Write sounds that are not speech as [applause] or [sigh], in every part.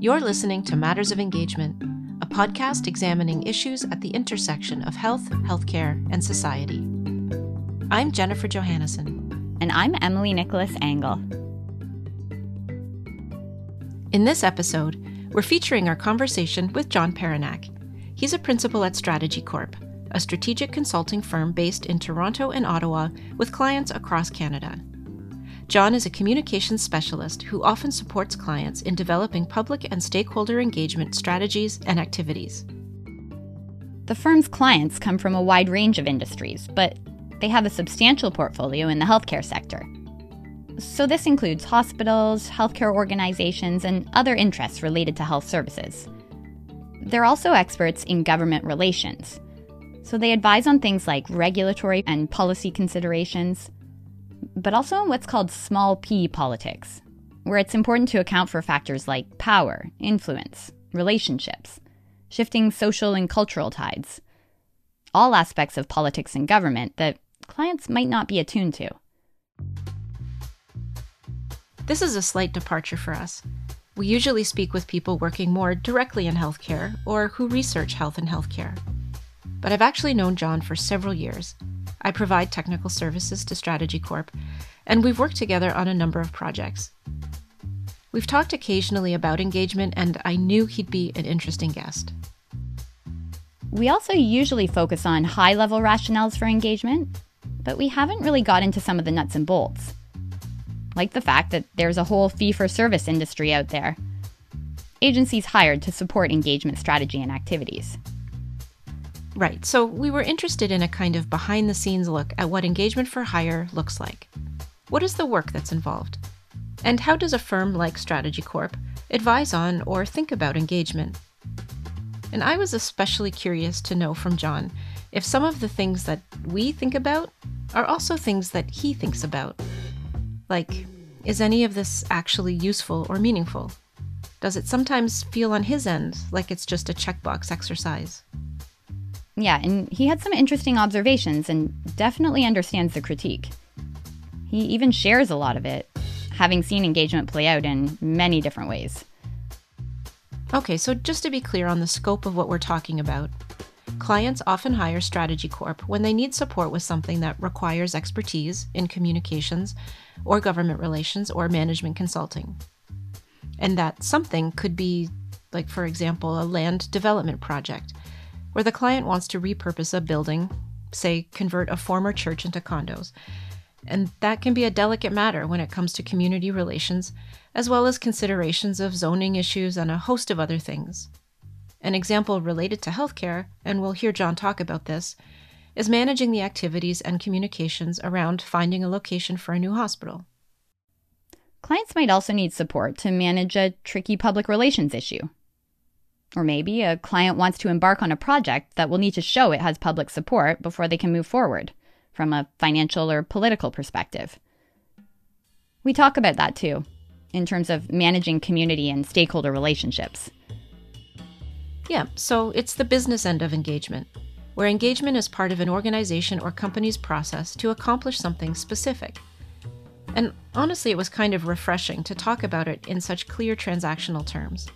You're listening to Matters of Engagement, a podcast examining issues at the intersection of health, healthcare, and society. I'm Jennifer Johannesen. And I'm Emily Nicholas Angl. In this episode, we're featuring our conversation with John Perenak. He's a principal at Strategy Corp, a strategic consulting firm based in Toronto and Ottawa with clients across Canada. John is a communications specialist who often supports clients in developing public and stakeholder engagement strategies and activities. The firm's clients come from a wide range of industries, but they have a substantial portfolio in the healthcare sector. So, this includes hospitals, healthcare organizations, and other interests related to health services. They're also experts in government relations. So, they advise on things like regulatory and policy considerations, but also in what's called small p politics, where it's important to account for factors like power, influence, relationships, shifting social and cultural tides, all aspects of politics and government that clients might not be attuned to. This is a slight departure for us. We usually speak with people working more directly in healthcare or who research health and healthcare. But I've actually known John for several years I provide technical services to Strategy Corp, and we've worked together on a number of projects. We've talked occasionally about engagement, and I knew he'd be an interesting guest. We also usually focus on high level rationales for engagement, but we haven't really got into some of the nuts and bolts. Like the fact that there's a whole fee for service industry out there. Agencies hired to support engagement strategy and activities. Right. So we were interested in a kind of behind the scenes look at what engagement for hire looks like. What is the work that's involved? And how does a firm like Strategy Corp advise on or think about engagement? And I was especially curious to know from John if some of the things that we think about are also things that he thinks about. Like, is any of this actually useful or meaningful? Does it sometimes feel on his end like it's just a checkbox exercise? Yeah, and he had some interesting observations and definitely understands the critique. He even shares a lot of it, having seen engagement play out in many different ways. Okay, so just to be clear on the scope of what we're talking about, clients often hire Strategy Corp when they need support with something that requires expertise in communications or government relations or management consulting. And that something could be, like, for example, a land development project where the client wants to repurpose a building, say, convert a former church into condos. And that can be a delicate matter when it comes to community relations, as well as considerations of zoning issues and a host of other things. An example related to healthcare, and we'll hear John talk about this, is managing the activities and communications around finding a location for a new hospital. Clients might also need support to manage a tricky public relations issue, or maybe a client wants to embark on a project that will need to show it has public support before they can move forward from a financial or political perspective. We talk about that too, in terms of managing community and stakeholder relationships. Yeah, so it's the business end of engagement, where engagement is part of an organization or company's process to accomplish something specific. And honestly, it was kind of refreshing to talk about it in such clear transactional terms.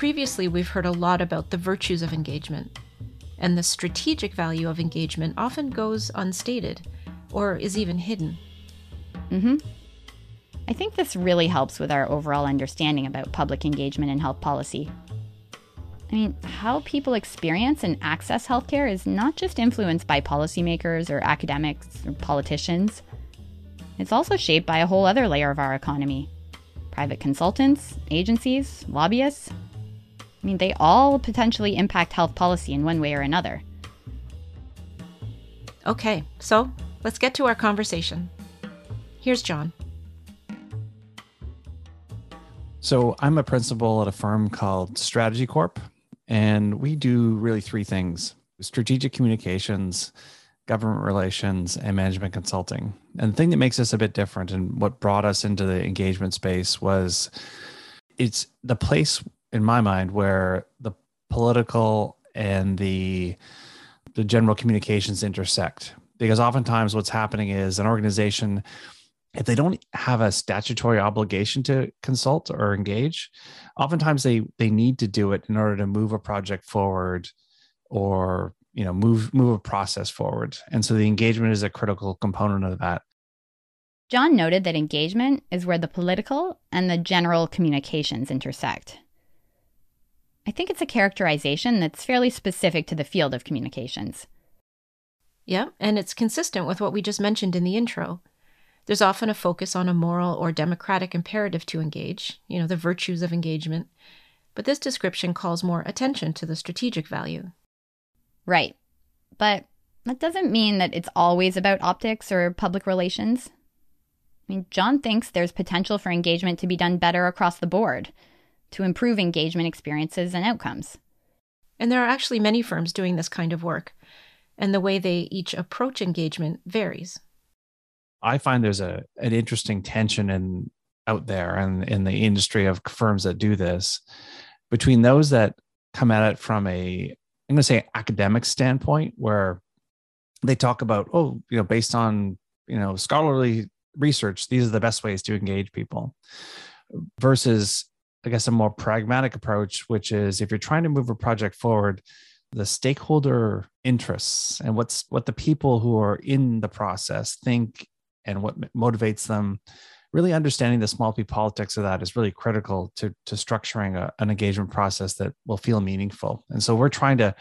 Previously, we've heard a lot about the virtues of engagement, and the strategic value of engagement often goes unstated or is even hidden. Mm-hmm. I think this really helps with our overall understanding about public engagement in health policy. I mean, how people experience and access healthcare is not just influenced by policymakers or academics or politicians. It's also shaped by a whole other layer of our economy private consultants, agencies, lobbyists, I mean, they all potentially impact health policy in one way or another. Okay, so let's get to our conversation. Here's John. So, I'm a principal at a firm called Strategy Corp, and we do really three things strategic communications, government relations, and management consulting. And the thing that makes us a bit different and what brought us into the engagement space was it's the place in my mind where the political and the the general communications intersect because oftentimes what's happening is an organization if they don't have a statutory obligation to consult or engage, oftentimes they they need to do it in order to move a project forward or you know move move a process forward. And so the engagement is a critical component of that. John noted that engagement is where the political and the general communications intersect. I think it's a characterization that's fairly specific to the field of communications. Yeah, and it's consistent with what we just mentioned in the intro. There's often a focus on a moral or democratic imperative to engage, you know, the virtues of engagement, but this description calls more attention to the strategic value. Right. But that doesn't mean that it's always about optics or public relations. I mean, John thinks there's potential for engagement to be done better across the board to improve engagement experiences and outcomes. And there are actually many firms doing this kind of work, and the way they each approach engagement varies. I find there's a an interesting tension in out there and in the industry of firms that do this between those that come at it from a I'm going to say academic standpoint where they talk about oh you know based on you know scholarly research these are the best ways to engage people versus i guess a more pragmatic approach which is if you're trying to move a project forward the stakeholder interests and what's what the people who are in the process think and what motivates them really understanding the small p politics of that is really critical to to structuring a, an engagement process that will feel meaningful and so we're trying to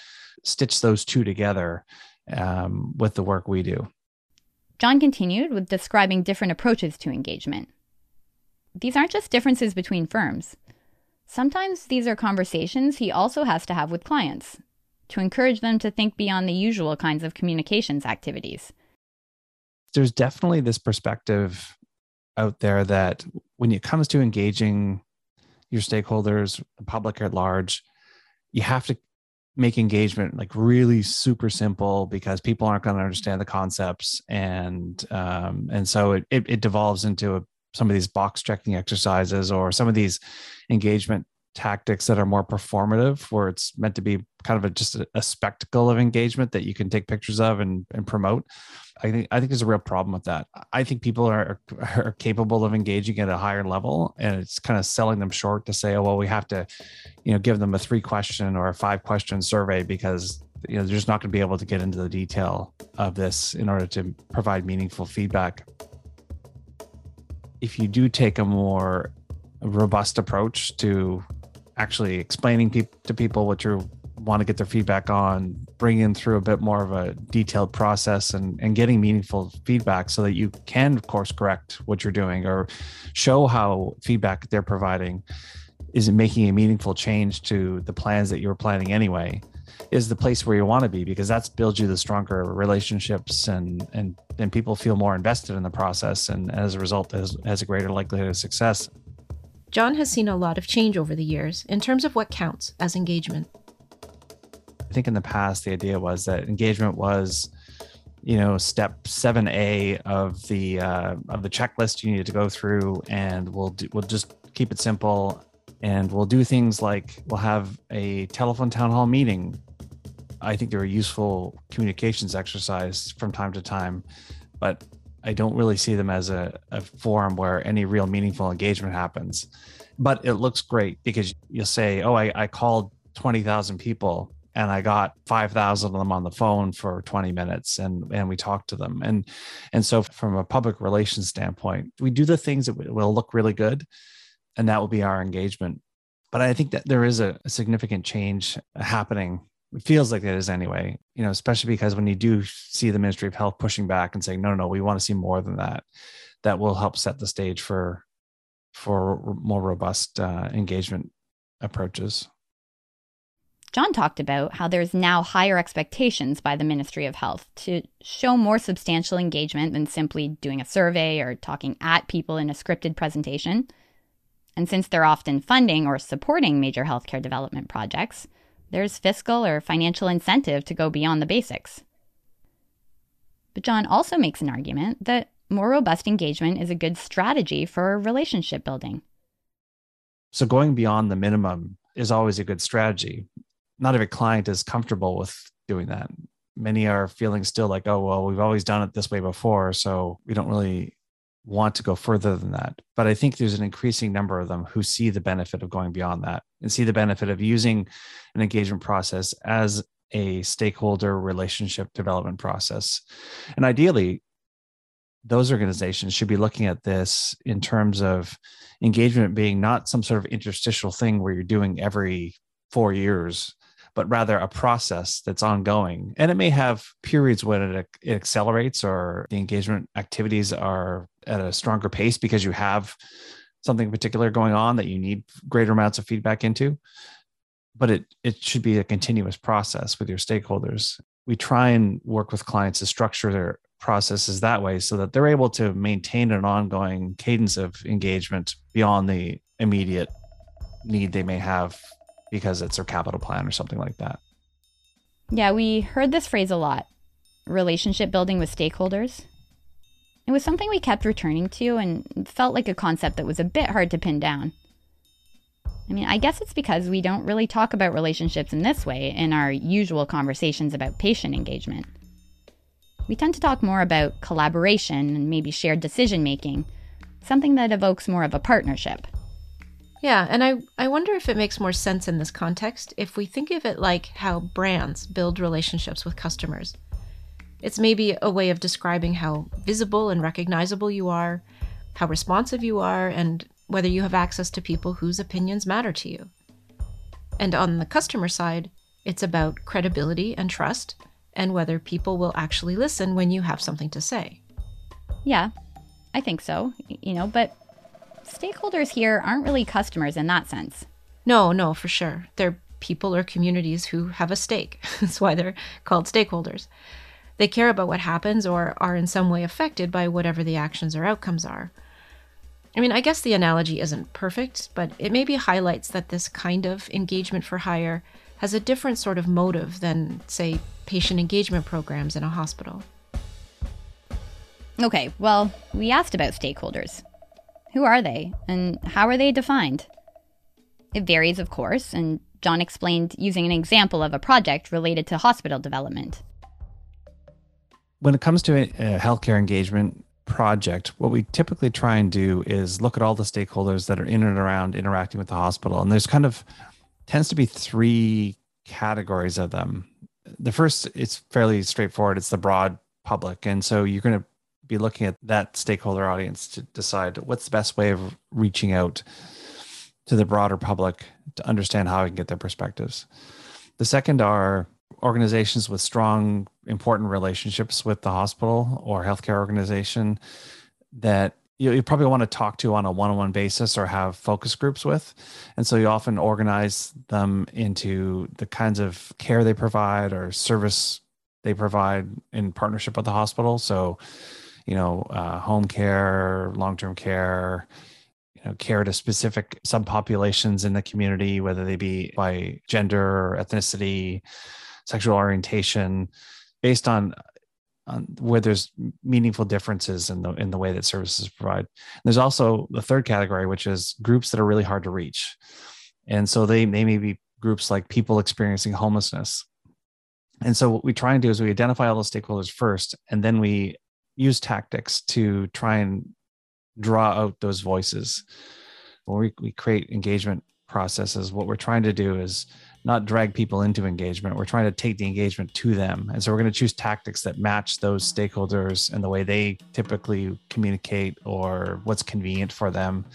stitch those two together um, with the work we do John continued with describing different approaches to engagement. These aren't just differences between firms. Sometimes these are conversations he also has to have with clients to encourage them to think beyond the usual kinds of communications activities. There's definitely this perspective out there that when it comes to engaging your stakeholders, the public at large, you have to make engagement like really super simple because people aren't going to understand the concepts and um, and so it, it, it devolves into a, some of these box checking exercises or some of these engagement tactics that are more performative where it's meant to be kind of a, just a, a spectacle of engagement that you can take pictures of and, and promote I think I think there's a real problem with that. I think people are [laughs] are capable of engaging at a higher level, and it's kind of selling them short to say, "Oh, well, we have to, you know, give them a three question or a five question survey because you know they're just not going to be able to get into the detail of this in order to provide meaningful feedback." If you do take a more robust approach to actually explaining pe- to people what you're want to get their feedback on, bringing through a bit more of a detailed process and, and getting meaningful feedback so that you can of course correct what you're doing or show how feedback they're providing is making a meaningful change to the plans that you were planning anyway is the place where you want to be because that's builds you the stronger relationships and and and people feel more invested in the process and as a result has, has a greater likelihood of success John has seen a lot of change over the years in terms of what counts as engagement. I think in the past the idea was that engagement was, you know, step seven A of the uh, of the checklist you needed to go through, and we'll do, we'll just keep it simple, and we'll do things like we'll have a telephone town hall meeting. I think they're a useful communications exercise from time to time, but I don't really see them as a, a forum where any real meaningful engagement happens. But it looks great because you'll say, "Oh, I, I called twenty thousand people." and I got 5,000 of them on the phone for 20 minutes and, and we talked to them. And, and so from a public relations standpoint, we do the things that will look really good and that will be our engagement. But I think that there is a, a significant change happening. It feels like it is anyway, you know, especially because when you do see the Ministry of Health pushing back and saying, no, no, no, we want to see more than that, that will help set the stage for, for more robust uh, engagement approaches. John talked about how there's now higher expectations by the Ministry of Health to show more substantial engagement than simply doing a survey or talking at people in a scripted presentation. And since they're often funding or supporting major healthcare development projects, there's fiscal or financial incentive to go beyond the basics. But John also makes an argument that more robust engagement is a good strategy for relationship building. So, going beyond the minimum is always a good strategy not every client is comfortable with doing that. Many are feeling still like, oh, well, we've always done it this way before. So we don't really want to go further than that. But I think there's an increasing number of them who see the benefit of going beyond that and see the benefit of using an engagement process as a stakeholder relationship development process. And ideally, those organizations should be looking at this in terms of engagement being not some sort of interstitial thing where you're doing every four years but rather a process that's ongoing. And it may have periods when it, it accelerates or the engagement activities are at a stronger pace because you have something particular going on that you need greater amounts of feedback into. But it it should be a continuous process with your stakeholders. We try and work with clients to structure their processes that way so that they're able to maintain an ongoing cadence of engagement beyond the immediate need they may have because it's their capital plan or something like that. Yeah, we heard this phrase a lot relationship building with stakeholders. It was something we kept returning to and felt like a concept that was a bit hard to pin down. I mean, I guess it's because we don't really talk about relationships in this way in our usual conversations about patient engagement. We tend to talk more about collaboration and maybe shared decision making, something that evokes more of a partnership. Yeah, and I, I wonder if it makes more sense in this context if we think of it like how brands build relationships with customers. It's maybe a way of describing how visible and recognizable you are, how responsive you are, and whether you have access to people whose opinions matter to you. And on the customer side, it's about credibility and trust, and whether people will actually listen when you have something to say. Yeah, I think so, you know, but stakeholders here aren't really customers in that sense. No, no, for sure. They're people or communities who have a stake. [laughs] That's why they're called stakeholders. They care about what happens or are in some way affected by whatever the actions or outcomes are. I mean, I guess the analogy isn't perfect, but it maybe highlights that this kind of engagement for hire has a different sort of motive than, say, patient engagement programs in a hospital. Okay, well, we asked about stakeholders. Who are they, and how are they defined? It varies, of course, and John explained using an example of a project related to hospital development. When it comes to a healthcare engagement project, what we typically try and do is look at all the stakeholders that are in and around interacting with the hospital. And there's kind of tends to be three categories of them. The first, it's fairly straightforward. It's the broad public. And so you're going to be looking at that stakeholder audience to decide what's the best way of reaching out to the broader public to understand how I can get their perspectives. The second are organizations with strong, important relationships with the hospital or healthcare organization that you, you probably want to talk to on a one-on-one basis or have focus groups with and so you often organize them into the kinds of care they provide or service they provide in partnership with the hospital so you know, uh, home care, long term care, you know, care to specific subpopulations in the community, whether they be by gender, ethnicity, sexual orientation, based on on where there's meaningful differences in the in the way that services provide. And there's also the third category, which is groups that are really hard to reach, and so they they may be groups like people experiencing homelessness. And so what we try and do is we identify all those stakeholders first, and then we use tactics to try and draw out those voices. When we, we create engagement processes, what we're trying to do is not drag people into engagement. We're trying to take the engagement to them. And so we're going to choose tactics that match those stakeholders and the way they typically communicate or what's convenient for them.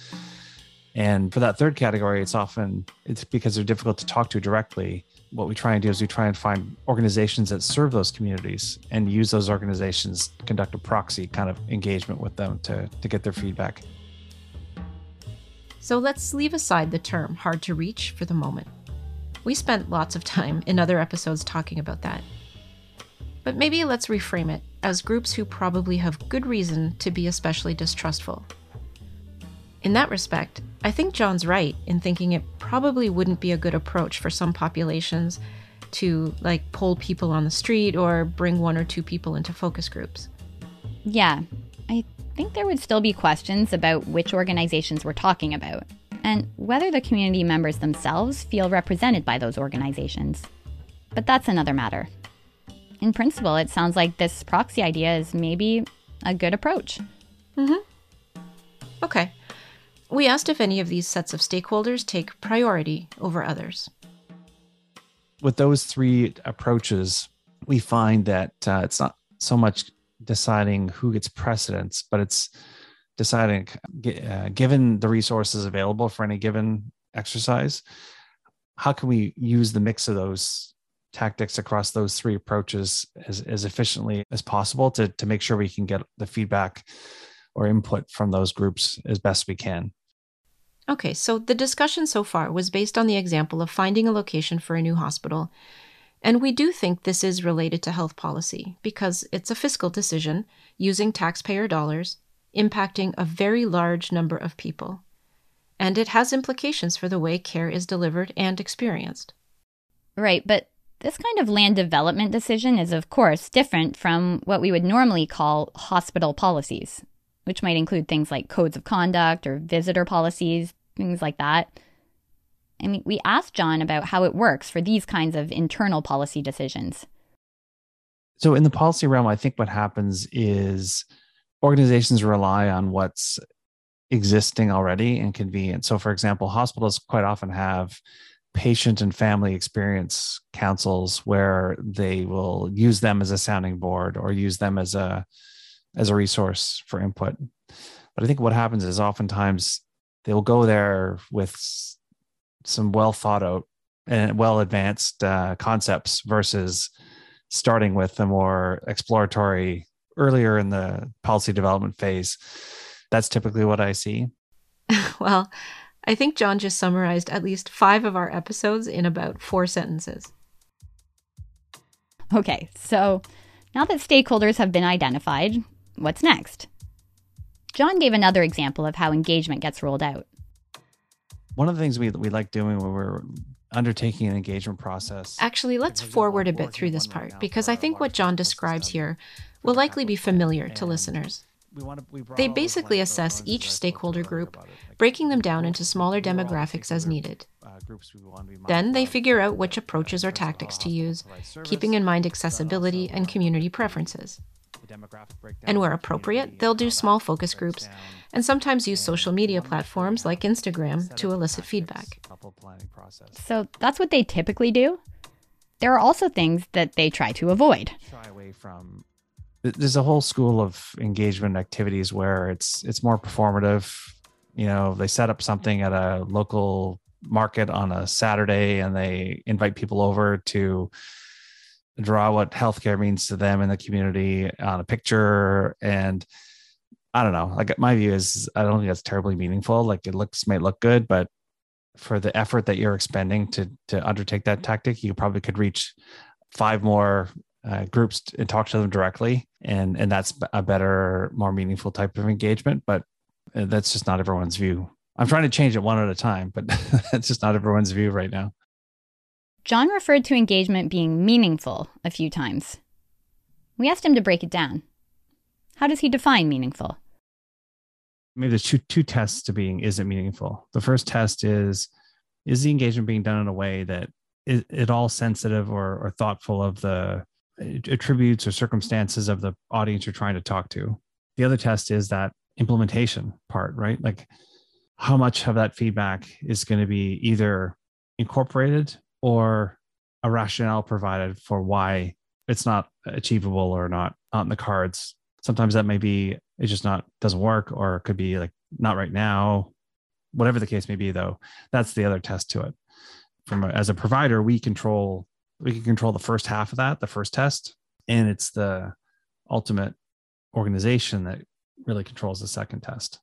And for that third category, it's often it's because they're difficult to talk to directly what we try and do is we try and find organizations that serve those communities and use those organizations conduct a proxy kind of engagement with them to, to get their feedback. So let's leave aside the term hard to reach for the moment. We spent lots of time in other episodes talking about that. But maybe let's reframe it as groups who probably have good reason to be especially distrustful. In that respect, I think John's right in thinking it probably wouldn't be a good approach for some populations to like poll people on the street or bring one or two people into focus groups. Yeah, I think there would still be questions about which organizations we're talking about and whether the community members themselves feel represented by those organizations. But that's another matter. In principle, it sounds like this proxy idea is maybe a good approach. Mm-hmm. Okay. We asked if any of these sets of stakeholders take priority over others. With those three approaches, we find that uh, it's not so much deciding who gets precedence, but it's deciding, uh, given the resources available for any given exercise, how can we use the mix of those tactics across those three approaches as, as efficiently as possible to, to make sure we can get the feedback or input from those groups as best we can. Okay, so the discussion so far was based on the example of finding a location for a new hospital. And we do think this is related to health policy because it's a fiscal decision using taxpayer dollars, impacting a very large number of people. And it has implications for the way care is delivered and experienced. Right, but this kind of land development decision is, of course, different from what we would normally call hospital policies which might include things like codes of conduct or visitor policies, things like that. I mean, we asked John about how it works for these kinds of internal policy decisions. So, in the policy realm, I think what happens is organizations rely on what's existing already and convenient. So, for example, hospitals quite often have patient and family experience councils where they will use them as a sounding board or use them as a as a resource for input. But I think what happens is oftentimes they'll go there with some well thought out and well advanced uh, concepts versus starting with a more exploratory earlier in the policy development phase. That's typically what I see. [laughs] well, I think John just summarized at least five of our episodes in about four sentences. Okay, so now that stakeholders have been identified, What's next? John gave another example of how engagement gets rolled out. One of the things we, we like doing when we're undertaking an engagement process. Actually, let's forward a bit through this part because I think what John describes here will likely be familiar to listeners. They basically assess each stakeholder group, breaking them down into smaller demographics as needed. Then they figure out which approaches or tactics to use, keeping in mind accessibility and community preferences. And where appropriate, they'll do small focus groups and sometimes use social media platforms like Instagram to elicit feedback. So that's what they typically do. There are also things that they try to avoid. Shy away from there's a whole school of engagement activities where it's it's more performative. You know, they set up something at a local market on a Saturday and they invite people over to draw what healthcare means to them in the community on a picture. And i don't know like my view is i don't think that's terribly meaningful. Like it looks might look good but for the effort that you're expending to to undertake that tactic you probably could reach five more uh, groups and talk to them directly. And and that's a better more meaningful type of engagement but uh, that's just not everyone's view. I'm trying to change it one at a time but [laughs] that's just not everyone's view right now John referred to engagement being meaningful a few times. We asked him to break it down. How does he define meaningful? Maybe there's two, two tests to being is it meaningful. The first test is is the engagement being done in a way that is it all sensitive or, or thoughtful of the uh, attributes or circumstances of the audience you're trying to talk to. The other test is that implementation part, right? Like how much of that feedback is going to be either incorporated or a rationale provided for why it's not achievable or not on the cards. Sometimes that may be it just not doesn't work, or it could be like not right now. Whatever the case may be, though, that's the other test to it. From a, as a provider, we control we can control the first half of that, the first test, and it's the ultimate organization that really controls the second test.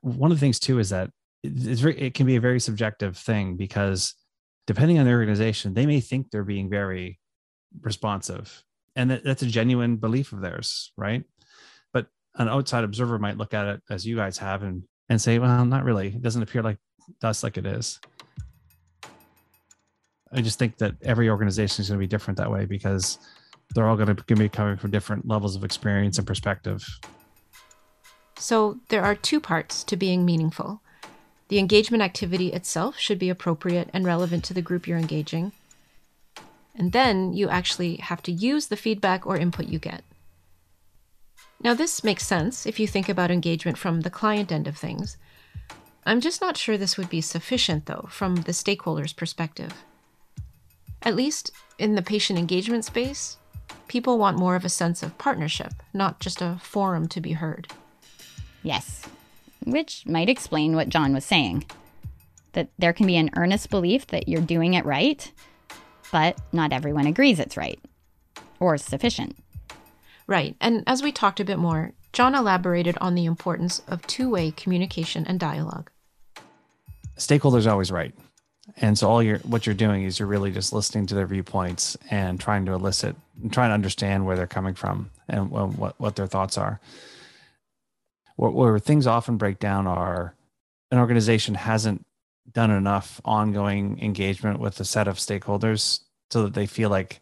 One of the things too is that it's very, it can be a very subjective thing because depending on the organization, they may think they're being very responsive. And that, that's a genuine belief of theirs, right? But an outside observer might look at it as you guys have and, and say, well, not really. It doesn't appear like us like it is. I just think that every organization is going to be different that way because they're all going to be coming from different levels of experience and perspective. So there are two parts to being meaningful. The engagement activity itself should be appropriate and relevant to the group you're engaging. And then you actually have to use the feedback or input you get. Now, this makes sense if you think about engagement from the client end of things. I'm just not sure this would be sufficient, though, from the stakeholder's perspective. At least in the patient engagement space, people want more of a sense of partnership, not just a forum to be heard. Yes, which might explain what John was saying that there can be an earnest belief that you're doing it right, but not everyone agrees it's right or sufficient. Right. And as we talked a bit more, John elaborated on the importance of two way communication and dialogue. Stakeholders are always right. And so all you're what you're doing is you're really just listening to their viewpoints and trying to elicit and trying to understand where they're coming from and what, what their thoughts are. Where, where things often break down are an organization hasn't done enough ongoing engagement with a set of stakeholders so that they feel like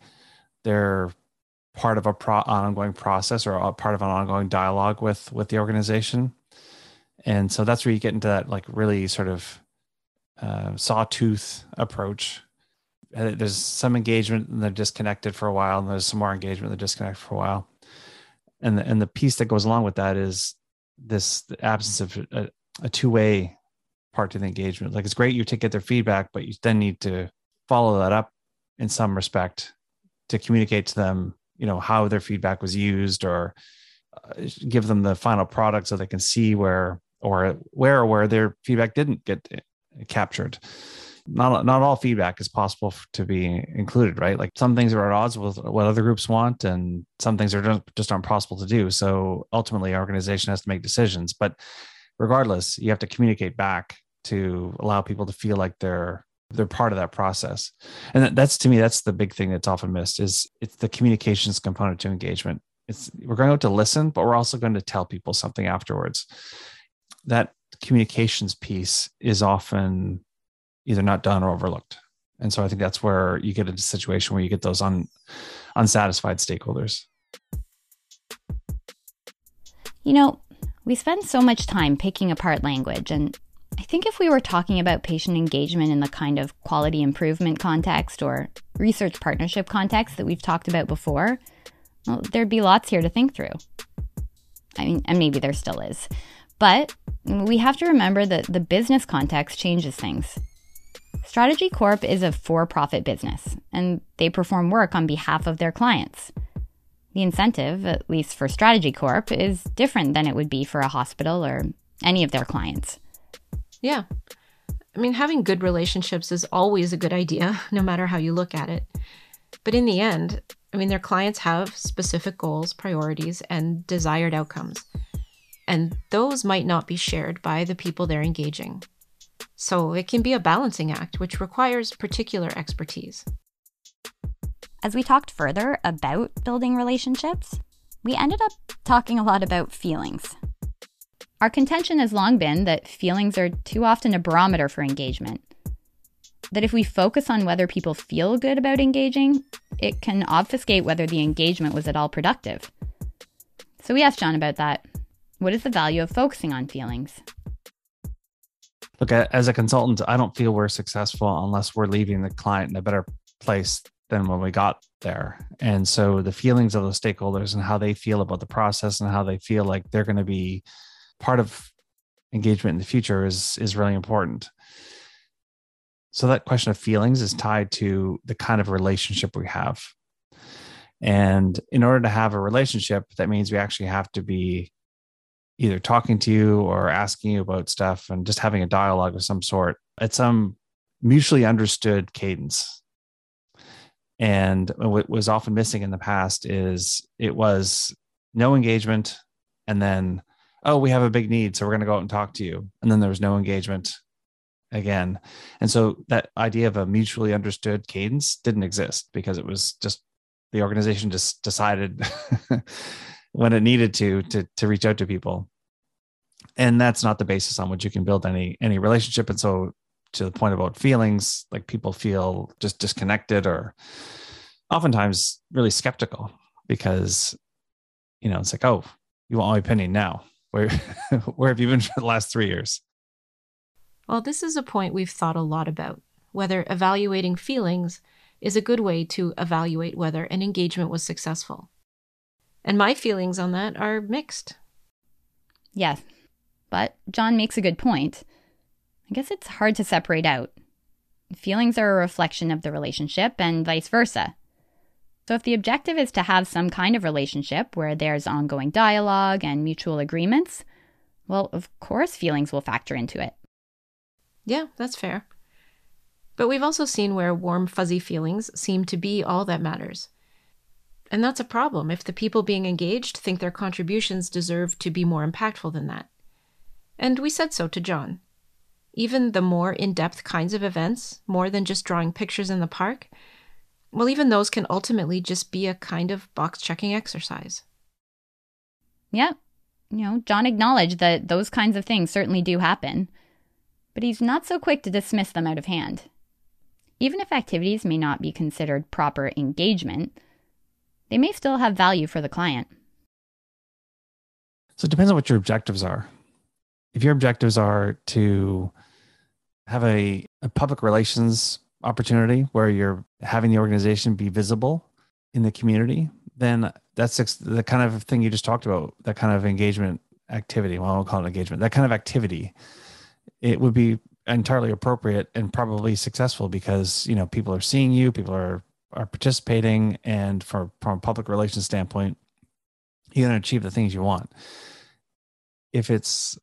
they're part of a pro- ongoing process or a part of an ongoing dialogue with with the organization. And so that's where you get into that like really sort of uh, sawtooth approach. Uh, there's some engagement and they're disconnected for a while and there's some more engagement and they're disconnected for a while. And the, and the piece that goes along with that is this absence of a, a two-way part to the engagement. Like it's great you to get their feedback but you then need to follow that up in some respect to communicate to them you know how their feedback was used or uh, give them the final product so they can see where or where or where their feedback didn't get captured not not all feedback is possible to be included right? Like some things are at odds with what other groups want and some things are just, aren't possible to do. So ultimately our organization has to make decisions. But regardless you have to communicate back to allow people to feel like they're they're part of that process. And that's to me that's the big thing that's often missed is it's the communications component to engagement. It's we're going out to listen but we're also going to tell people something afterwards. That communications piece is often either not done or overlooked and so i think that's where you get into a situation where you get those un, unsatisfied stakeholders you know we spend so much time picking apart language and I think if we were talking about patient engagement in the kind of quality improvement context or research partnership context that we've talked about before, well, there'd be lots here to think through. I mean, and maybe there still is. But we have to remember that the business context changes things. Strategy Corp is a for profit business, and they perform work on behalf of their clients. The incentive, at least for Strategy Corp, is different than it would be for a hospital or any of their clients. Yeah. I mean, having good relationships is always a good idea, [laughs] no matter how you look at it. But in the end, I mean, their clients have specific goals, priorities, and desired outcomes. And those might not be shared by the people they're engaging. So it can be a balancing act, which requires particular expertise. As we talked further about building relationships, we ended up talking a lot about feelings. Our contention has long been that feelings are too often a barometer for engagement. That if we focus on whether people feel good about engaging, it can obfuscate whether the engagement was at all productive. So we asked John about that. What is the value of focusing on feelings? Look, as a consultant, I don't feel we're successful unless we're leaving the client in a better place than when we got there. And so the feelings of the stakeholders and how they feel about the process and how they feel like they're going to be part of engagement in the future is is really important so that question of feelings is tied to the kind of relationship we have and in order to have a relationship that means we actually have to be either talking to you or asking you about stuff and just having a dialogue of some sort at some um, mutually understood cadence and what was often missing in the past is it was no engagement and then oh, we have a big need, so we're going to go out and talk to you. And then there was no engagement again. And so that idea of a mutually understood cadence didn't exist because it was just the organization just decided [laughs] when it needed to to to reach out to people. And that's not the basis on which you can build any any relationship. And so to the point about feelings, like people feel just disconnected or oftentimes really skeptical because you know it's like, oh, you want my opinion now where, [laughs] where have you been for the last three years? Well, this is a point we've thought a lot about whether evaluating feelings is a good way to evaluate whether an engagement was successful. And my feelings on that are mixed. Yes, but John makes a good point. I guess it's hard to separate out. Feelings are a reflection of the relationship and vice versa. So, if the objective is to have some kind of relationship where there's ongoing dialogue and mutual agreements, well, of course, feelings will factor into it. Yeah, that's fair. But we've also seen where warm, fuzzy feelings seem to be all that matters. And that's a problem if the people being engaged think their contributions deserve to be more impactful than that. And we said so to John. Even the more in depth kinds of events, more than just drawing pictures in the park, well, even those can ultimately just be a kind of box checking exercise. Yeah. You know, John acknowledged that those kinds of things certainly do happen, but he's not so quick to dismiss them out of hand. Even if activities may not be considered proper engagement, they may still have value for the client. So it depends on what your objectives are. If your objectives are to have a, a public relations opportunity where you're having the organization be visible in the community, then that's the kind of thing you just talked about, that kind of engagement activity. Well, I won't call it engagement, that kind of activity. It would be entirely appropriate and probably successful because, you know, people are seeing you, people are are participating and from, from a public relations standpoint, you're going to achieve the things you want. If it's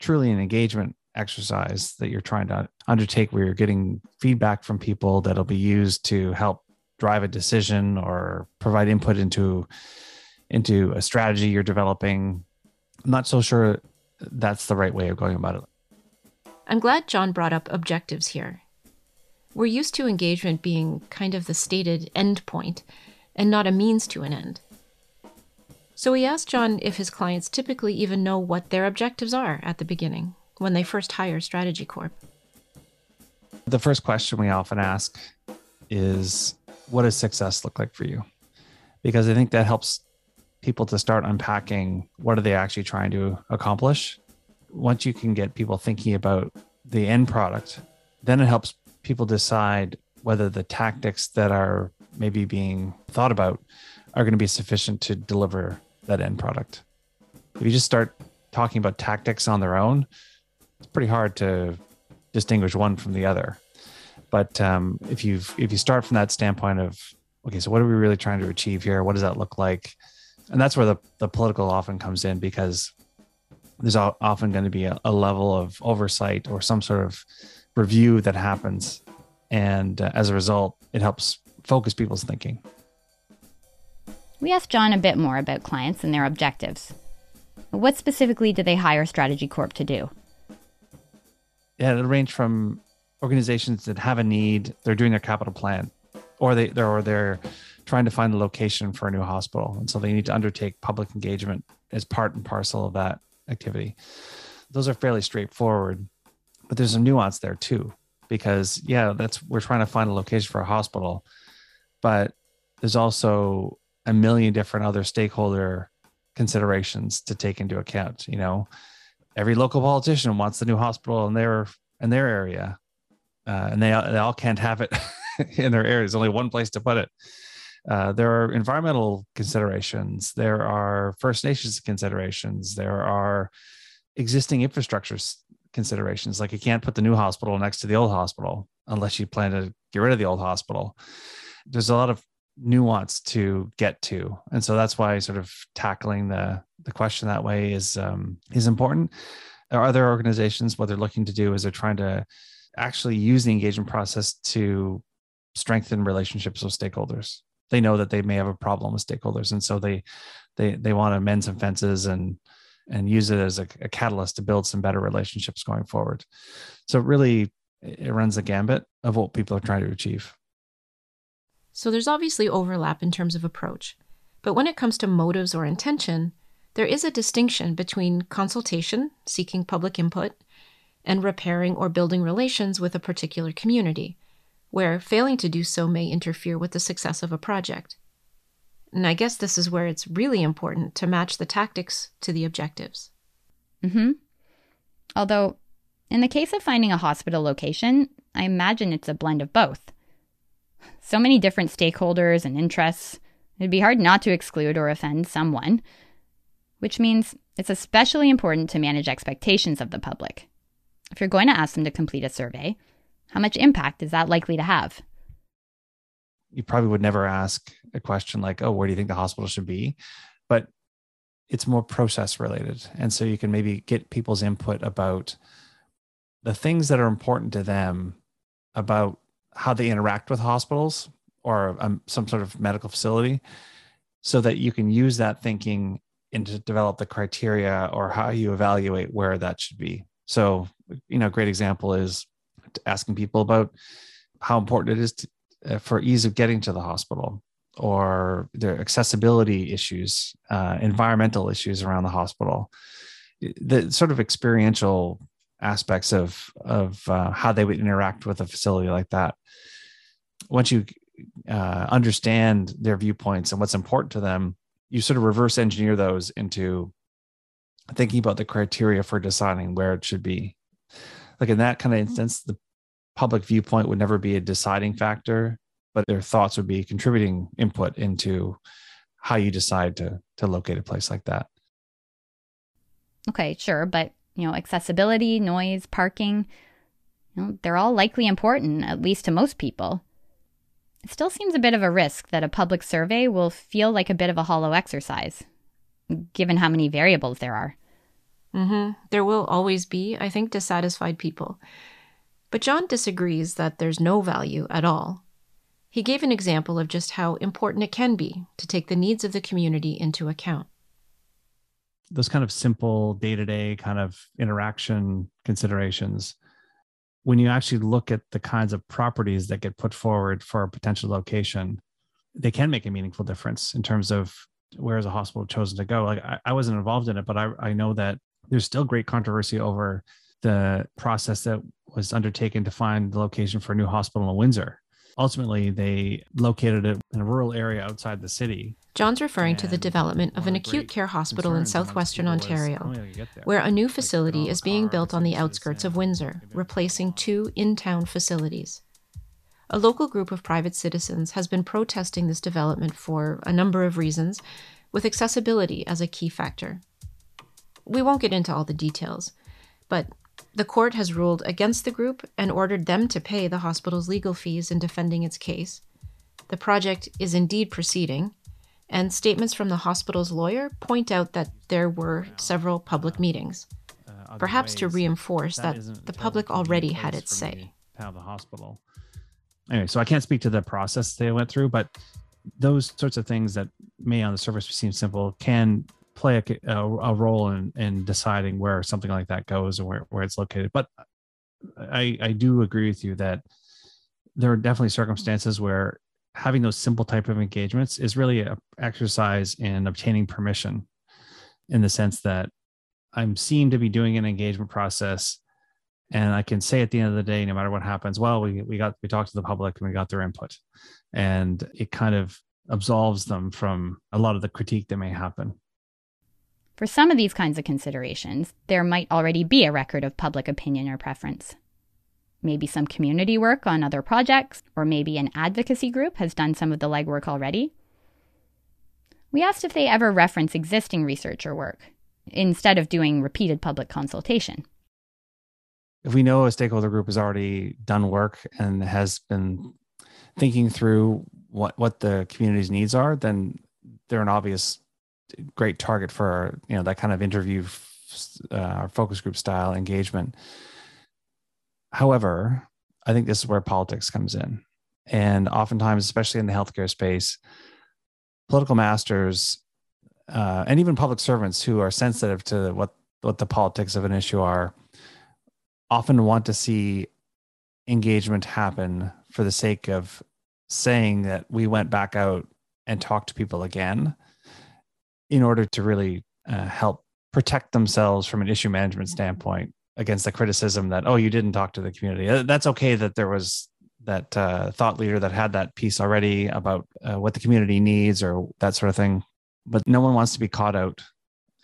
truly an engagement exercise that you're trying to undertake where you're getting feedback from people that'll be used to help drive a decision or provide input into into a strategy you're developing i'm not so sure that's the right way of going about it i'm glad john brought up objectives here we're used to engagement being kind of the stated end point and not a means to an end so we asked john if his clients typically even know what their objectives are at the beginning when they first hire Strategy Corp? The first question we often ask is what does success look like for you? Because I think that helps people to start unpacking what are they actually trying to accomplish. Once you can get people thinking about the end product, then it helps people decide whether the tactics that are maybe being thought about are going to be sufficient to deliver that end product. If you just start talking about tactics on their own, it's pretty hard to distinguish one from the other. But um, if you if you start from that standpoint of okay, so what are we really trying to achieve here? What does that look like? And that's where the the political often comes in because there's often going to be a, a level of oversight or some sort of review that happens, and uh, as a result, it helps focus people's thinking. We asked John a bit more about clients and their objectives. What specifically do they hire Strategy Corp to do? yeah, it range from organizations that have a need, they're doing their capital plan, or they they're or they're trying to find a location for a new hospital, and so they need to undertake public engagement as part and parcel of that activity. Those are fairly straightforward, but there's some nuance there too, because yeah, that's we're trying to find a location for a hospital, but there's also a million different other stakeholder considerations to take into account. You know, every local politician wants the new hospital in their in their area, uh, and they they all can't have it [laughs] in their area. There's only one place to put it. Uh, there are environmental considerations. There are First Nations considerations. There are existing infrastructure considerations. Like you can't put the new hospital next to the old hospital unless you plan to get rid of the old hospital. There's a lot of nuance to get to, and so that's why sort of tackling the the question that way is um, is important. There are other organizations what they're looking to do is they're trying to actually use the engagement process to strengthen relationships with stakeholders. They know that they may have a problem with stakeholders, and so they they they want to mend some fences and and use it as a, a catalyst to build some better relationships going forward. So really, it runs the gambit of what people are trying to achieve. So there's obviously overlap in terms of approach, but when it comes to motives or intention, there is a distinction between consultation, seeking public input, and repairing or building relations with a particular community, where failing to do so may interfere with the success of a project. And I guess this is where it's really important to match the tactics to the objectives. Mm-hmm. Although, in the case of finding a hospital location, I imagine it's a blend of both. So many different stakeholders and interests, It'd be hard not to exclude or offend someone, which means it's especially important to manage expectations of the public. If you're going to ask them to complete a survey, how much impact is that likely to have? You probably would never ask a question like, oh, where do you think the hospital should be? But it's more process related. And so you can maybe get people's input about the things that are important to them about how they interact with hospitals or um, some sort of medical facility so that you can use that thinking and to develop the criteria or how you evaluate where that should be. So, you know, a great example is asking people about how important it is to, for ease of getting to the hospital or their accessibility issues, uh, environmental issues around the hospital, the sort of experiential aspects of of uh, how they would interact with a facility like that. Once you uh, understand their viewpoints and what's important to them, you sort of reverse engineer those into thinking about the criteria for deciding where it should be. Like in that kind of instance, the public viewpoint would never be a deciding factor, but their thoughts would be contributing input into how you decide to to locate a place like that. Okay, sure, but you know, accessibility, noise, parking, you know, they're all likely important, at least to most people. It still seems a bit of a risk that a public survey will feel like a bit of a hollow exercise, given how many variables there are. Mm-hmm. There will always be, I think, dissatisfied people. But John disagrees that there's no value at all. He gave an example of just how important it can be to take the needs of the community into account. Those kind of simple day to day kind of interaction considerations when you actually look at the kinds of properties that get put forward for a potential location, they can make a meaningful difference in terms of where is a hospital chosen to go. Like I, I wasn't involved in it, but I, I know that there's still great controversy over the process that was undertaken to find the location for a new hospital in Windsor. Ultimately, they located it in a rural area outside the city John's referring to the development of an acute care hospital in southwestern Ontario, oh, where a new facility is being built on the outskirts of Windsor, replacing two in town facilities. A local group of private citizens has been protesting this development for a number of reasons, with accessibility as a key factor. We won't get into all the details, but the court has ruled against the group and ordered them to pay the hospital's legal fees in defending its case. The project is indeed proceeding and statements from the hospital's lawyer point out that there were several public meetings, uh, perhaps to reinforce that, that the public already had its say. How the hospital. Anyway, so I can't speak to the process they went through, but those sorts of things that may on the surface seem simple can play a, a, a role in, in deciding where something like that goes and where, where it's located. But I, I do agree with you that there are definitely circumstances where having those simple type of engagements is really an exercise in obtaining permission in the sense that i'm seen to be doing an engagement process and i can say at the end of the day no matter what happens well we, we got we talked to the public and we got their input and it kind of absolves them from a lot of the critique that may happen for some of these kinds of considerations there might already be a record of public opinion or preference maybe some community work on other projects, or maybe an advocacy group has done some of the legwork already. We asked if they ever reference existing research or work instead of doing repeated public consultation. If we know a stakeholder group has already done work and has been thinking through what, what the community's needs are, then they're an obvious great target for you know that kind of interview uh, focus group style engagement However, I think this is where politics comes in. And oftentimes, especially in the healthcare space, political masters uh, and even public servants who are sensitive to what, what the politics of an issue are often want to see engagement happen for the sake of saying that we went back out and talked to people again in order to really uh, help protect themselves from an issue management standpoint against the criticism that oh you didn't talk to the community. That's okay that there was that uh, thought leader that had that piece already about uh, what the community needs or that sort of thing but no one wants to be caught out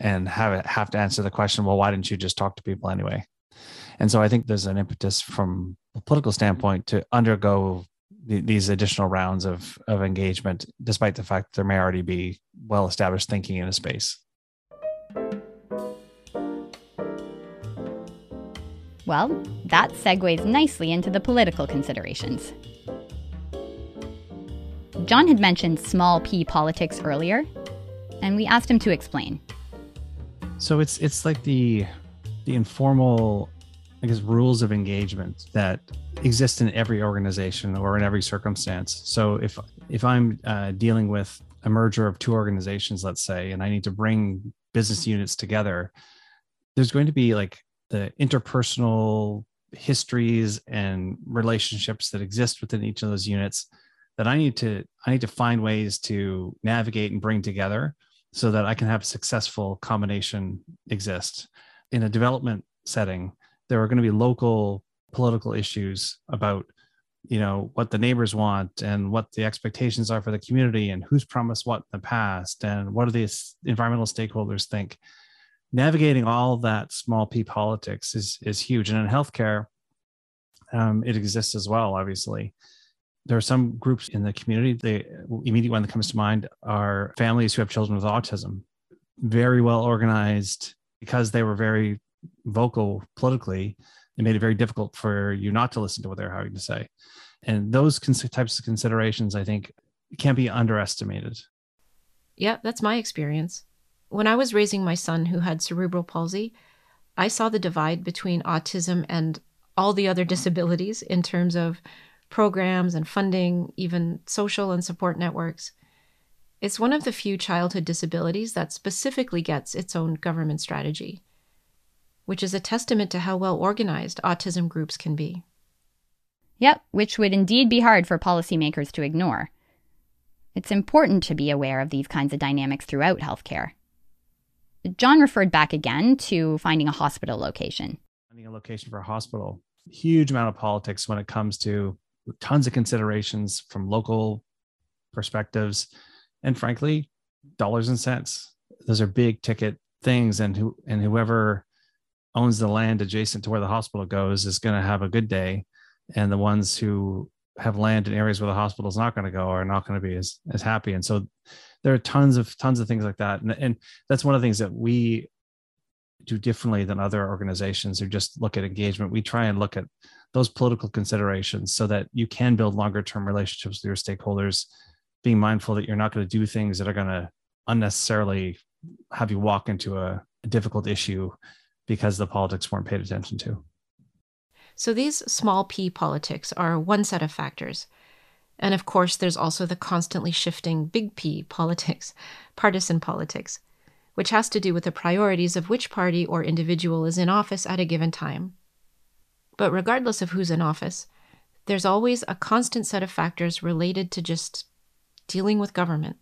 and have it, have to answer the question well why didn't you just talk to people anyway? And so i think there's an impetus from a political standpoint to undergo these additional rounds of of engagement, despite the fact there may already be well established thinking in a space. Well, that segues nicely into the political considerations. John had mentioned small p politics earlier, and we asked him to explain. So it's it's like the the informal, I guess, rules of engagement that exist in every organization or in every circumstance. So if if I'm uh, dealing with a merger of two organizations, let's say, and I need to bring business units together, there's going to be like the interpersonal histories and relationships that exist within each of those units that I need to I need to find ways to navigate and bring together so that I can have a successful combination exist. In a development setting, there are going to be local political issues about you know what the neighbors want and what the expectations are for the community and who's promised what in the past and what do these environmental stakeholders think. Navigating all that small p politics is is huge. And in healthcare um, it exists as well obviously. There are some groups in the community the immediate one that comes to mind are families who have children with autism. Very well organized because they were very vocal politically it made it very difficult for you not to listen to what they're having to say. And those cons- types of considerations i think can't be underestimated. Yeah that's my experience. When i was raising my son who had cerebral palsy i saw the divide between autism and all the other disabilities in terms of programs and funding, even social and support networks. It's one of the few childhood disabilities that specifically gets its own government strategy, which is a testament to how well organized autism groups can be. Yep, which would indeed be hard for policymakers to ignore. It's important to be aware of these kinds of dynamics throughout healthcare. John referred back again to finding a hospital location. Finding a location for a hospital, huge amount of politics when it comes to tons of considerations from local perspectives and frankly dollars and cents those are big ticket things and who and whoever owns the land adjacent to where the hospital goes is going to have a good day. And the ones who have land in areas where the hospital is not going to go are not going to be as as happy. And so there are tons of tons of things like that. And, and that's one of the things that we do differently than other organizations who just look at engagement. We try and look at those political considerations so that you can build longer term relationships with your stakeholders being mindful that you're not going to do things that are going to unnecessarily have you walk into a, a difficult issue because the politics weren't paid attention to. So these small p politics are one set of factors. And of course there's also the constantly shifting big p politics [laughs] partisan politics which has to do with the priorities of which party or individual is in office at a given time. But regardless of who's in office, there's always a constant set of factors related to just dealing with government.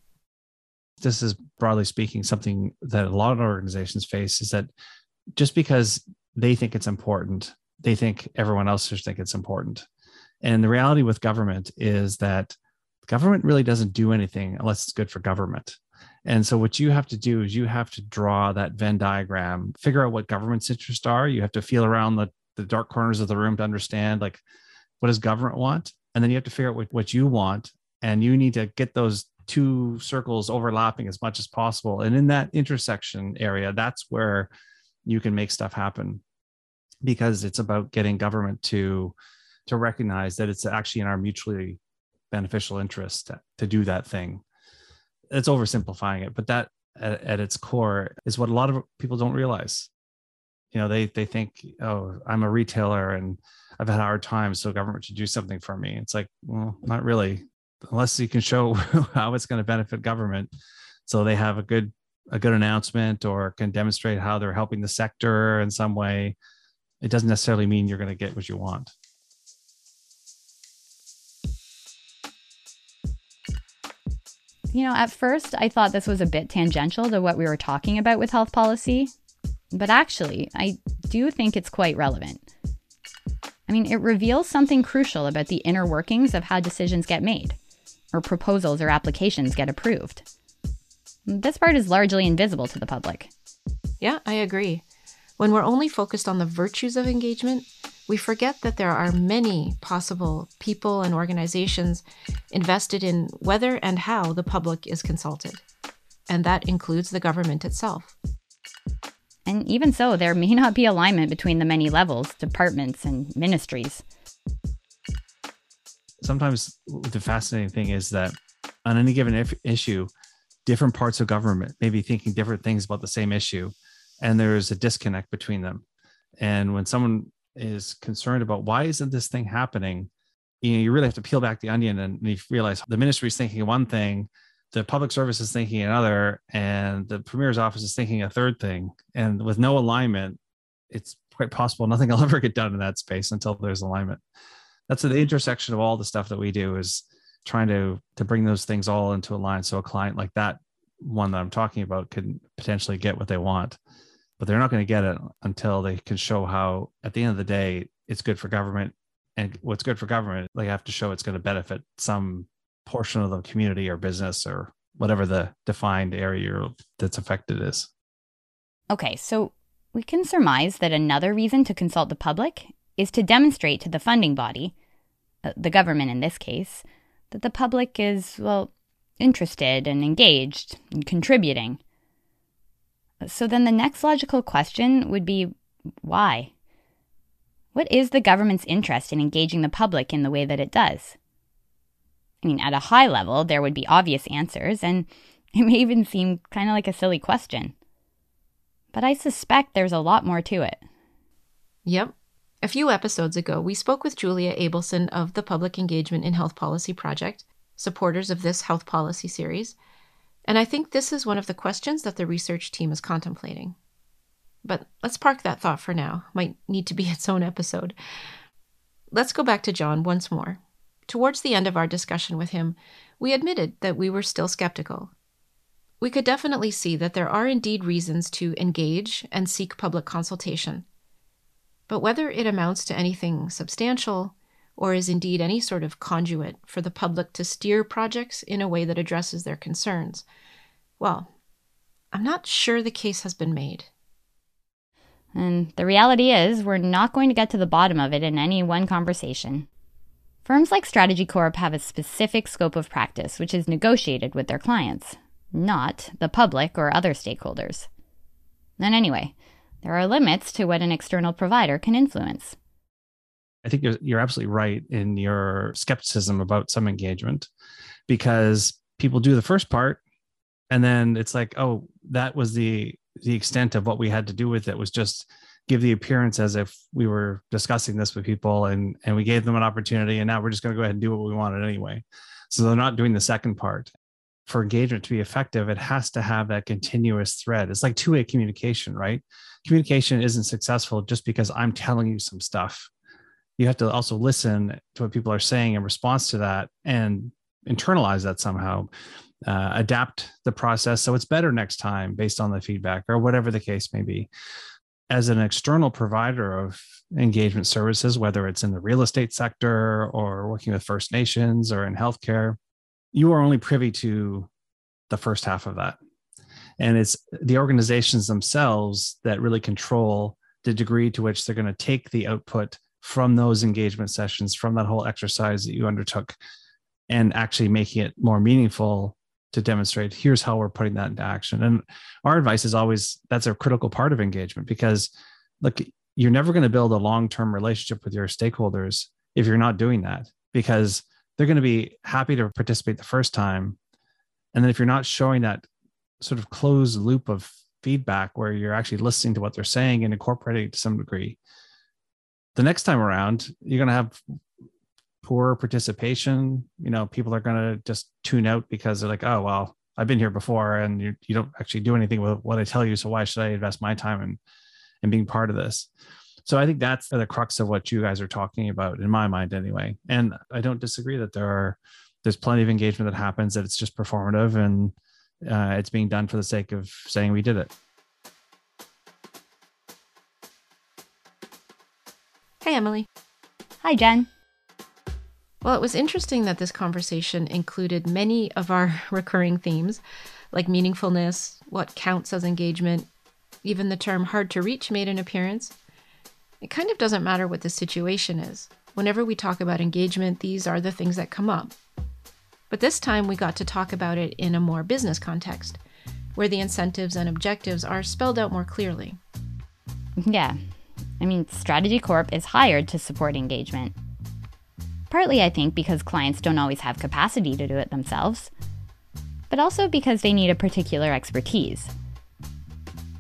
This is broadly speaking something that a lot of organizations face is that just because they think it's important, they think everyone else should think it's important. And the reality with government is that government really doesn't do anything unless it's good for government. And so what you have to do is you have to draw that Venn diagram, figure out what government's interests are. You have to feel around the the dark corners of the room to understand like what does government want and then you have to figure out what, what you want and you need to get those two circles overlapping as much as possible and in that intersection area that's where you can make stuff happen because it's about getting government to to recognize that it's actually in our mutually beneficial interest to, to do that thing. It's oversimplifying it but that at, at its core is what a lot of people don't realize. You know they they think oh i'm a retailer and i've had a hard time so government should do something for me. It's like well not really. Unless you can show [laughs] how it's going to benefit government so they have a good a good announcement or can demonstrate how they're helping the sector in some way it doesn't necessarily mean you're going to get what you want you know at first i thought this was a bit tangential to what we were talking about with health policy but actually, I do think it's quite relevant. I mean, it reveals something crucial about the inner workings of how decisions get made, or proposals or applications get approved. This part is largely invisible to the public. Yeah, I agree. When we're only focused on the virtues of engagement, we forget that there are many possible people and organizations invested in whether and how the public is consulted. And that includes the government itself. And even so, there may not be alignment between the many levels, departments, and ministries. Sometimes the fascinating thing is that on any given if- issue, different parts of government maybe thinking different things about the same issue, and there's a disconnect between them. And when someone is concerned about why isn't this thing happening, you know, you really have to peel back the onion and you realize the ministry is thinking one thing, the public service is thinking another, and the premier's office is thinking a third thing. And with no alignment, it's quite possible nothing will [laughs] ever get done in that space until there's alignment. That's the intersection of all the stuff that we do is trying to to bring those things all into a line so a client like that one that I'm talking about can potentially get what they want but they're not going to get it until they can show how at the end of the day it's good for government. And what's good for government they have to show it's going to benefit some portion of the community or business or whatever the defined area that's affected is. Okay so we can surmise that another reason to consult the public is to demonstrate to the funding body uh, the government in this case that the public is well interested and engaged and contributing so then the next logical question would be why? What is the government's interest in engaging the public in the way that it does? I mean, at a high level, there would be obvious answers, and [laughs] it may even seem kind of like a silly question. But I suspect there's a lot more to it. Yep. A few episodes ago, we spoke with Julia Abelson of the Public Engagement in Health Policy Project, supporters of this health policy series, and I think this is one of the questions that the research team is contemplating. But let's park that thought for now. Might need to be its own episode. Let's go back to John once more. Towards the end of our discussion with him, we admitted that we were still skeptical. We could definitely see that there are indeed reasons to engage and seek public consultation. But whether it amounts to anything substantial, or is indeed any sort of conduit for the public to steer projects in a way that addresses their concerns. Well, I'm not sure the case has been made. And the reality is, we're not going to get to the bottom of it in any one conversation. Firms like StrategyCorp have a specific scope of practice which is negotiated with their clients, not the public or other stakeholders. And anyway, there are limits to what an external provider can influence. I think you're, you're absolutely right in your skepticism about some engagement because people do the first part and then it's like, oh, that was the the extent of what we had to do with it was just give the appearance as if we were discussing this with people and and we gave them an opportunity and now we're just going to go ahead and do what we wanted anyway so they're not doing the second part for engagement to be effective it has to have that continuous thread. It's like two-way communication right? Communication isn't successful just because i'm telling you some stuff. You have to also listen to what people are saying in response to that and internalize that somehow uh, adapt the process so it's better next time based on the feedback or whatever the case may be. As an external provider of engagement services whether it's in the real estate sector or working with first nations or in healthcare you are only privy to the first half of that and it's the organizations themselves that really control the degree to which they're going to take the output from those engagement sessions, from that whole exercise that you undertook, and actually making it more meaningful to demonstrate here's how we're putting that into action. And our advice is always that's a critical part of engagement because look, you're never going to build a long term relationship with your stakeholders if you're not doing that because they're going to be happy to participate the first time. And then if you're not showing that sort of closed loop of feedback where you're actually listening to what they're saying and incorporating it to some degree, the next time around, you're going to have poor participation. You know, people are going to just tune out because they're like, oh, well, I've been here before and you, you don't actually do anything with what I tell you. So why should I invest my time in, in being part of this? So I think that's the crux of what you guys are talking about in my mind anyway. And I don't disagree that there are, there's plenty of engagement that happens that it's just performative and uh, it's being done for the sake of saying we did it. Hey, Emily. Hi, Jen. Well, it was interesting that this conversation included many of our [laughs] recurring themes, like meaningfulness, what counts as engagement, even the term hard to reach made an appearance. It kind of doesn't matter what the situation is. Whenever we talk about engagement, these are the things that come up. But this time we got to talk about it in a more business context, where the incentives and objectives are spelled out more clearly. Yeah. I mean, StrategyCorp is hired to support engagement. Partly, I think, because clients don't always have capacity to do it themselves, but also because they need a particular expertise.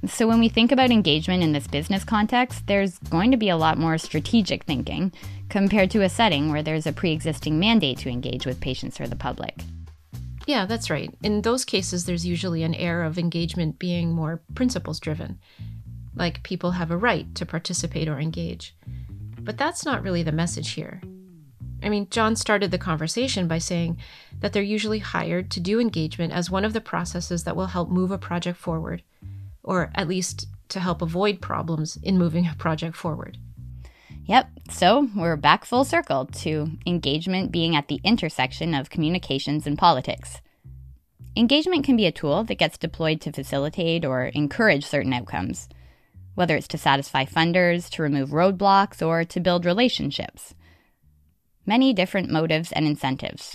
So, when we think about engagement in this business context, there's going to be a lot more strategic thinking compared to a setting where there's a pre existing mandate to engage with patients or the public. Yeah, that's right. In those cases, there's usually an air of engagement being more principles driven, like people have a right to participate or engage. But that's not really the message here. I mean, John started the conversation by saying that they're usually hired to do engagement as one of the processes that will help move a project forward, or at least to help avoid problems in moving a project forward. Yep, so we're back full circle to engagement being at the intersection of communications and politics. Engagement can be a tool that gets deployed to facilitate or encourage certain outcomes, whether it's to satisfy funders, to remove roadblocks, or to build relationships many different motives and incentives,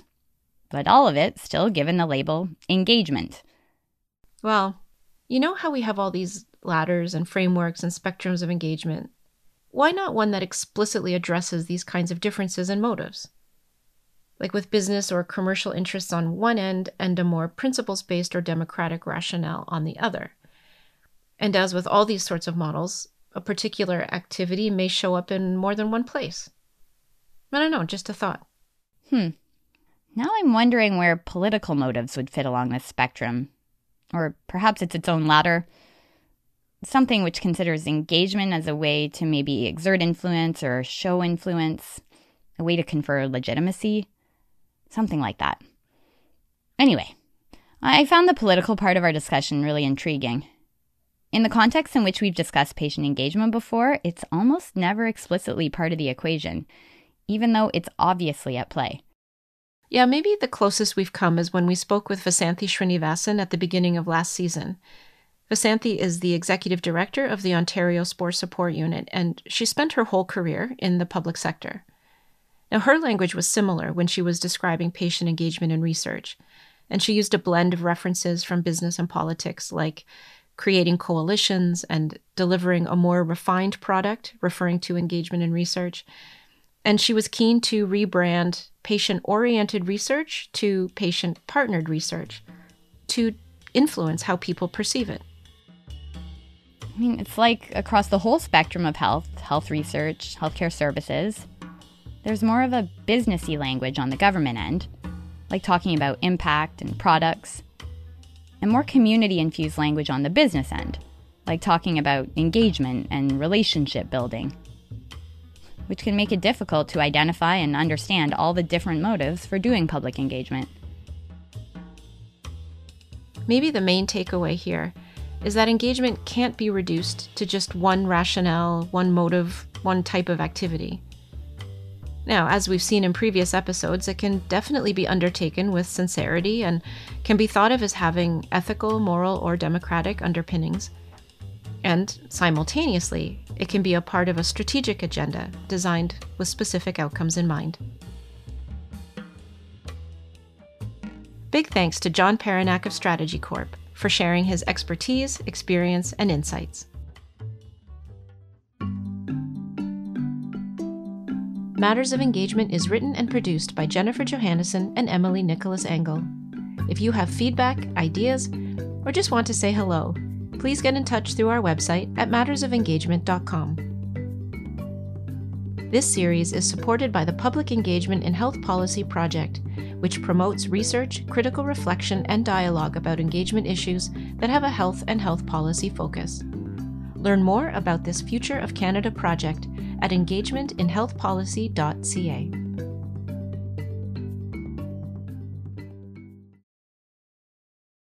but all of it still given the label engagement. Well, you know how we have all these ladders and frameworks and spectrums of engagement? Why not one that explicitly addresses these kinds of differences and motives? Like with business or commercial interests on one end and a more principles based or democratic rationale on the other. And as with all these sorts of models, a particular activity may show up in more than one place. I don't know, just a thought. Hmm. Now I'm wondering where political motives would fit along this spectrum. Or perhaps it's its own ladder. Something which considers engagement as a way to maybe exert influence or show influence, a way to confer legitimacy. Something like that. Anyway, I found the political part of our discussion really intriguing. In the context in which we've discussed patient engagement before, it's almost never explicitly part of the equation even though it's obviously at play. Yeah, maybe the closest we've come is when we spoke with Vasanthi Srinivasan at the beginning of last season. Vasanthi is the executive director of the Ontario SPOR Support Unit, and she spent her whole career in the public sector. Now, her language was similar when she was describing patient engagement and research, and she used a blend of references from business and politics, like creating coalitions and delivering a more refined product, referring to engagement and research, and she was keen to rebrand patient oriented research to patient partnered research to influence how people perceive it. I mean, it's like across the whole spectrum of health, health research, healthcare services, there's more of a businessy language on the government end, like talking about impact and products, and more community infused language on the business end, like talking about engagement and relationship building which can make it difficult to identify and understand all the different motives for doing public engagement. Maybe the main takeaway here is that engagement can't be reduced to just one rationale, one motive, one type of activity. Now, as we've seen in previous episodes, it can definitely be undertaken with sincerity and can be thought of as having ethical, moral, or democratic underpinnings. And simultaneously, it can be a part of a strategic agenda designed with specific outcomes in mind. Big thanks to John Perenak of StrategyCorp for sharing his expertise, experience, and insights. Matters of Engagement is written and produced by Jennifer Johannesen and Emily Nicholas Angl. If you have feedback, ideas, or just want to say hello, please get in touch through our website at mattersofengagement.com. This series is supported by the Public Engagement in Health Policy Project, which promotes research, critical reflection, and dialogue about engagement issues that have a health and health policy focus. Learn more about this Future of Canada project at engagementinhealthpolicy.ca.